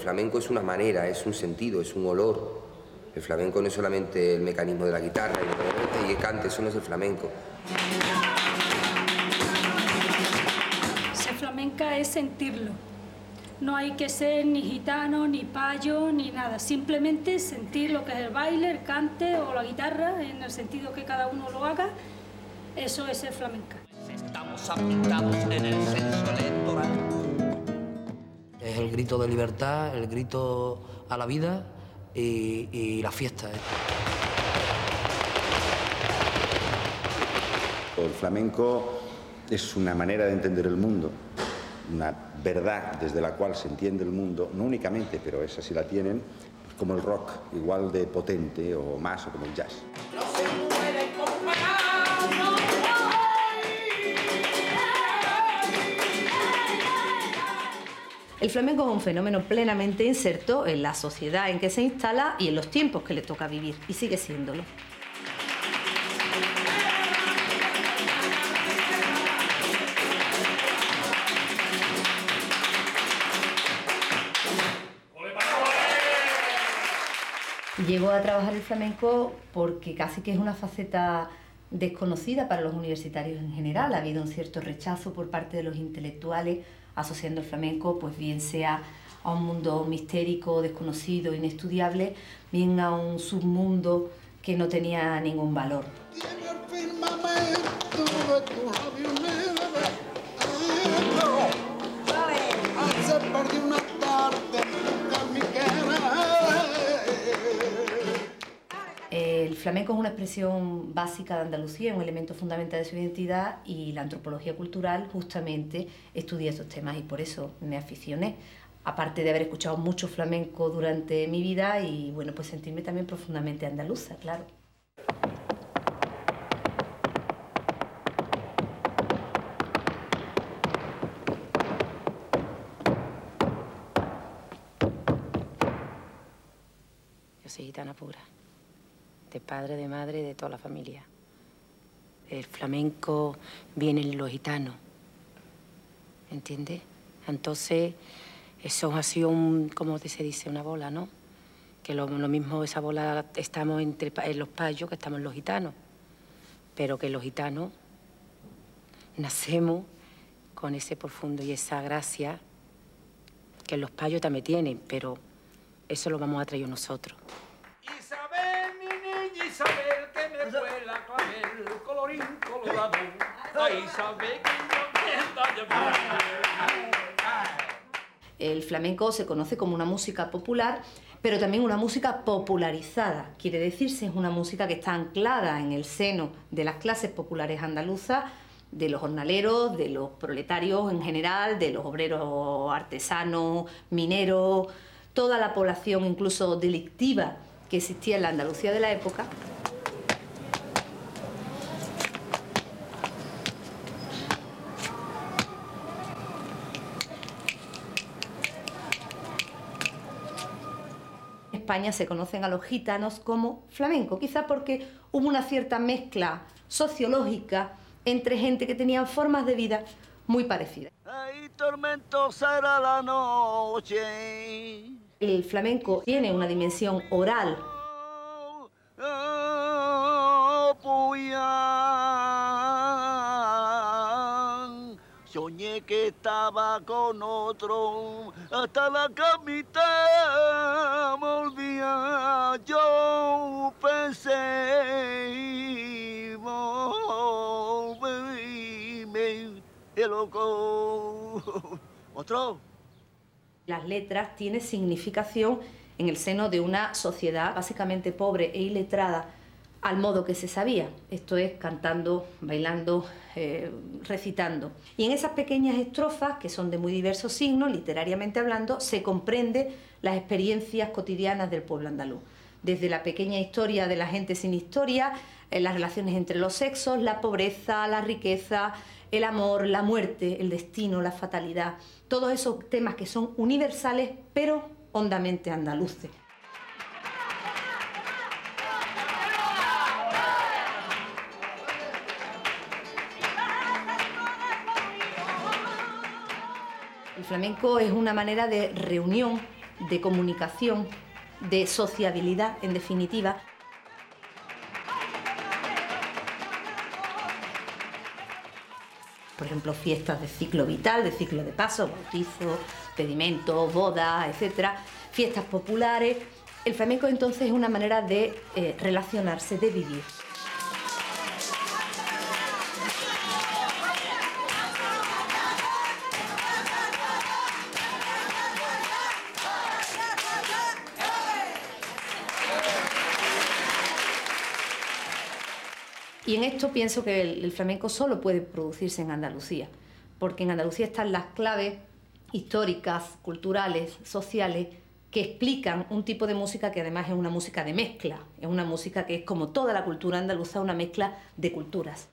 flamenco es una manera, es un sentido, es un olor. El flamenco no es solamente el mecanismo de la guitarra y el cante, eso no es el flamenco. Ser flamenca es sentirlo. No hay que ser ni gitano, ni payo, ni nada. Simplemente sentir lo que es el baile, el cante o la guitarra, en el sentido que cada uno lo haga. Eso es ser flamenca. Estamos apuntados en el grito de libertad, el grito a la vida y, la fiesta. ¿eh? El flamenco es una manera de entender el mundo, una verdad desde la cual se entiende el mundo, no únicamente, pero esa sí la tienen, como el rock, igual de potente o más, o como el jazz. El flamenco es un fenómeno plenamente inserto en la sociedad en que se instala y en los tiempos que le toca vivir, y sigue siéndolo. Llegó a trabajar el flamenco porque casi que es una faceta desconocida para los universitarios en general. Ha habido un cierto rechazo por parte de los intelectuales asociando el flamenco, pues bien sea a un mundo mistérico, desconocido, inestudiable, bien a un submundo que no tenía ningún valor. Flamenco es una expresión básica de Andalucía, un elemento fundamental de su identidad y la antropología cultural justamente estudia estos temas y por eso me aficioné. Aparte de haber escuchado mucho flamenco durante mi vida y bueno, pues sentirme también profundamente andaluza, claro. Yo soy gitana pura de padre, de madre, de toda la familia. El flamenco viene en los gitanos, ¿entiendes? Entonces, eso ha sido, un, como se dice, una bola, ¿no? Que lo, mismo, esa bola estamos entre en los payos que estamos los gitanos, pero que los gitanos nacemos con ese profundo y esa gracia que los payos también tienen, pero eso lo vamos a traer nosotros. El flamenco se conoce como una música popular, pero también una música popularizada. Quiere decirse, es una música que está anclada en el seno de las clases populares andaluzas, de los jornaleros, de los proletarios en general, de los obreros artesanos, mineros, toda la población incluso delictiva que existía en la Andalucía de la época. España se conocen a los gitanos como flamenco, quizá porque hubo una cierta mezcla sociológica entre gente que tenía formas de vida muy parecidas. la noche el flamenco tiene una dimensión oral. Soñé que estaba con otro, hasta la camita ¿Otro? Las letras tienen significación en el seno de una sociedad básicamente pobre e iletrada al modo que se sabía, esto es cantando, bailando, eh, recitando. Y en esas pequeñas estrofas, que son de muy diversos signos, literariamente hablando, se comprende las experiencias cotidianas del pueblo andaluz. Desde la pequeña historia de la gente sin historia, eh, las relaciones entre los sexos, la pobreza, la riqueza, el amor, la muerte, el destino, la fatalidad, todos esos temas que son universales pero hondamente andaluces. El flamenco es una manera de reunión de comunicación, de sociabilidad, en definitiva. Por ejemplo, fiestas de ciclo vital, de ciclo de paso, bautizo, pedimento, boda, etc. Fiestas populares. El flamenco entonces es una manera de eh, relacionarse, de vivir. Y en esto pienso que el, flamenco solo puede producirse en Andalucía, porque en Andalucía están las claves históricas, culturales, sociales, que explican un tipo de música que además es una música de mezcla, es una música que es como toda la cultura andaluza, una mezcla de culturas.